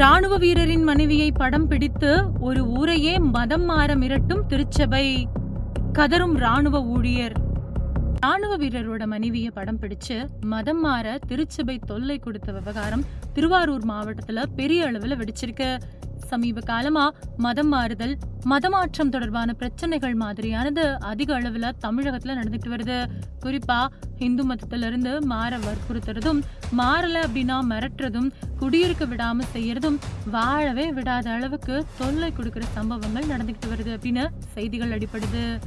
ராணுவ வீரரின் மனைவியை படம் பிடித்து ஒரு ஊரையே மதம் மாற மிரட்டும் திருச்சபை. கதரும் ராணுவ ஊழியர். ராணுவ வீரரோட மனைவியை படம் பிடிச்சு மதம் மாற திருச்சபை தொல்லை கொடுத்த விவகாரம் திருவாரூர் மாவட்டத்துல பெரிய அளவுல வெடிச்சிருக்கு. சமீப காலமா மதம் மாறுதல் மதமாற்றம் தொடர்பான பிரச்சனைகள் மாதிரியானது அதிக அளவுல தமிழகத்துல நடந்துட்டு வருது. குறிப்பா இந்து மதத்துல இருந்து மாற வற்புறுத்துறதும் மாறல அப்படின்னா மிரட்டுறதும் குடியிருக்க விடாம செய்யறதும் வாழவே விடாத அளவுக்கு தொல்லை கொடுக்கிற சம்பவங்கள் நடந்துகிட்டு வருது அப்படின்னு செய்திகள் அடிப்படுது.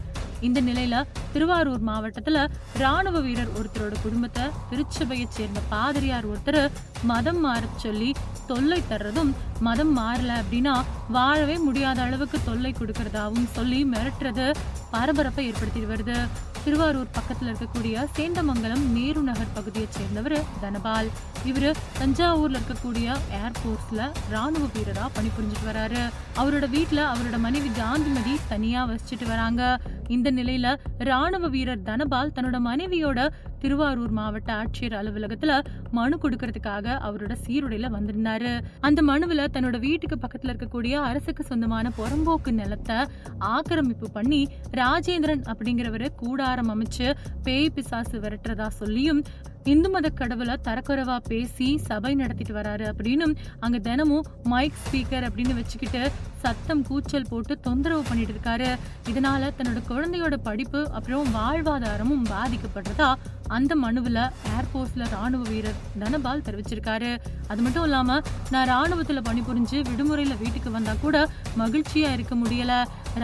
இந்த நிலையில திருவாரூர் மாவட்டத்துல ராணுவ வீரர் ஒருத்தரோட குடும்பத்தை திருச்சபையை சேர்ந்த பாதிரியார் ஒருத்தர் மதம் மாற சொல்லி தொல்லை தர்றதும் மதம் மாறல அப்படின்னா வாழவே முடியாத அளவுக்கு தொல்லை கொடுக்கறதாவும் சொல்லி மிரட்டுறது பரபரப்பை ஏற்படுத்திட்டு வருது. திருவாரூர் பக்கத்துல இருக்கக்கூடிய சேந்தமங்கலம் நேரு நகர் பகுதியை சேர்ந்தவர் தனபால். இவரு தஞ்சாவூர்ல இருக்கக்கூடிய ஏர்போர்ட்ஸ்ல ராணுவ வீரரா பணிபுரிஞ்சிட்டு வராரு. அவரோட வீட்டுல அவரோட மனைவி காந்திமதி தனியா வசிச்சுட்டு வராங்க. இந்த நிலையில ராணுவ வீரர் தனபால் தன்னோட மனைவியோட திருவாரூர் மாவட்ட ஆட்சியர் அலுவலகத்துல மனு கொடுக்கறதுக்காக அவரோட சீருடையில வந்திருந்தாரு. அந்த மனுவில தன்னோட வீட்டுக்கு பக்கத்துல இருக்கக்கூடிய அரசுக்கு சொந்தமான புறம்போக்கு நிலத்தை ஆக்கிரமிப்பு பண்ணி ராஜேந்திரன் அப்படிங்கிறவரு கூடாரம் அமைச்சு பேய் பிசாசு விரட்டுறதா சொல்லியும் இந்து மத கடவுளை தரக்குறைவா பேசி சபை நடத்திட்டு வராரு அப்படின்னும் அங்க தினமும் மைக் ஸ்பீக்கர் அப்படின்னு வச்சுக்கிட்டு சத்தம் கூச்சல் போட்டு தொந்தரவு பண்ணிட்டு இருக்காரு. இதனால தன்னோட குழந்தையோட படிப்பு அப்புறம் வாழ்வாதாரமும் பாதிக்கப்படுறதா அந்த மனுவில் ஏர்ஃபோர்ஸில் ராணுவ வீரர் தனபால் தெரிவிச்சிருக்காரு. அது மட்டும் இல்லாமல் நான் ராணுவத்தில் பணிபுரிஞ்சு விடுமுறையில் வீட்டுக்கு வந்தால் கூட மகிழ்ச்சியாக இருக்க முடியல.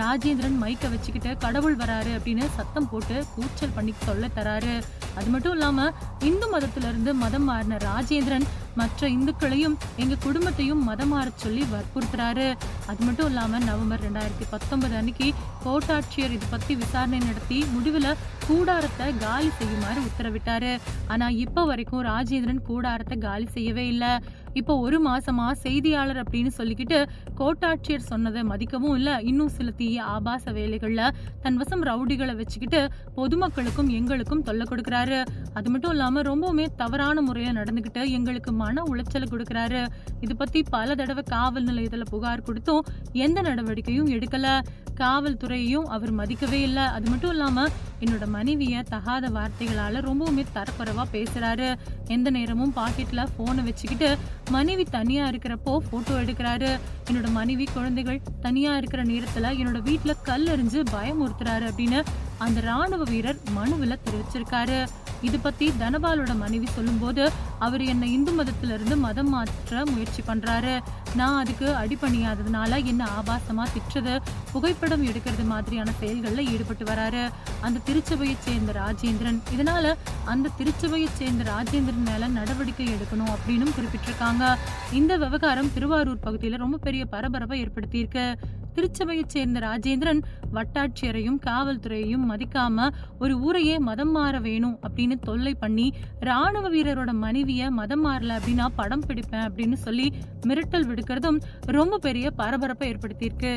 ராஜேந்திரன் மைக்கை வச்சுக்கிட்டு கடவுள் வராரு அப்படின்னு சத்தம் போட்டு கூச்சல் பண்ணி சொல்ல தராரு. அது மட்டும் இல்லாமல் இந்து மதத்திலிருந்து மதம் மாறின ராஜேந்திரன் மற்ற இந்துக்களையும் எங்க குடும்பத்தையும் மதம் மாறச் சொல்லி வற்புறுத்துறாரு. அது மட்டும் இல்லாம நவம்பர் ரெண்டாயிரத்தி பத்தொன்பது அன்னைக்கு கோட்டாட்சியர் இது பத்தி விசாரணை நடத்தி முடிவுல கூடாரத்தை காலி செய்யுமாறு உத்தரவிட்டாரு. ஆனா இப்ப வரைக்கும் ராஜேந்திரன் கூடாரத்தை காலி செய்யவே இல்லை. இப்போ ஒரு மாசமா செய்தியாளர் அப்படின்னு சொல்லிக்கிட்டு கோட்டாட்சியர் சொன்னதை மதிக்கவும் இல்ல. இன்னும் சில தீய ஆபாச வேலைகள்ல தன் வசம் ரவுடிகளை வச்சுக்கிட்டு பொதுமக்களுக்கும் எங்களுக்கும் தொல்லை கொடுக்கறாரு. அது மட்டும் இல்லாம ரொம்பவுமே தவறான முறையில நடந்துகிட்டு எங்களுக்கு மன உளைச்சல் கொடுக்கறாரு. இது பத்தி பல தடவை காவல் நிலையத்துல புகார் கொடுத்தும் எந்த நடவடிக்கையும் எடுக்கல. காவல்துறையையும் அவர் மதிக்கவே இல்லை. அது மட்டும் இல்லாம என்னோட மனைவிய தகாத வார்த்தைகளால ரொம்பவுமே தரக்குறைவா பேசுறாரு. எந்த நேரமும் பாக்கெட்ல போனை வச்சுக்கிட்டு மனைவி தனியா இருக்கிறப்போ போட்டோ எடுக்கிறாரு. என்னோட மனைவி குழந்தைகள் தனியா இருக்கிற நேரத்துல என்னோட வீட்டுல கல் எறிஞ்சு பயமுறுத்துறாரு அப்படின்னு அந்த ராணுவ வீரர் மனுவில் தெரிவிச்சிருக்காரு. இது பத்தி தனபாலோட மனைவி சொல்லும்போது அவர் என்னை இந்து மதத்துல இருந்து மதம் மாற்ற முயற்சி பண்றாரு. நான் அதுக்கு அடிபணியாததுனால என்ன ஆபாசமா திட்டுறது. புகைப்படம் எடுக்கிறது மாதிரியான செயல்களில் ஈடுபட்டு வராரு. அந்த திருச்சபையை சேர்ந்த ராஜேந்திரன். இதனால அந்த திருச்சபையை சேர்ந்த ராஜேந்திரன் மேல நடவடிக்கை எடுக்கணும் அப்படின்னு குறிப்பிட்டிருக்காங்க. இந்த விவகாரம் திருவாரூர் பகுதியில ரொம்ப பெரிய பரபரப்பை ஏற்படுத்தியிருக்கு. திருச்சபையை சேர்ந்த ராஜேந்திரன் வட்டாட்சியரையும் காவல்துறையையும் மதிக்காம ஒரு ஊரையே மதம் மாற வேணும் அப்படின்னு தொல்லை பண்ணி ராணுவ வீரரோட மனைவிய மதம் மாறல அப்படின்னா படம் பிடிப்பேன் அப்படின்னு சொல்லி மிரட்டல் விடுக்கிறதும் ரொம்ப பெரிய பரபரப்பை ஏற்படுத்தியிருக்கு.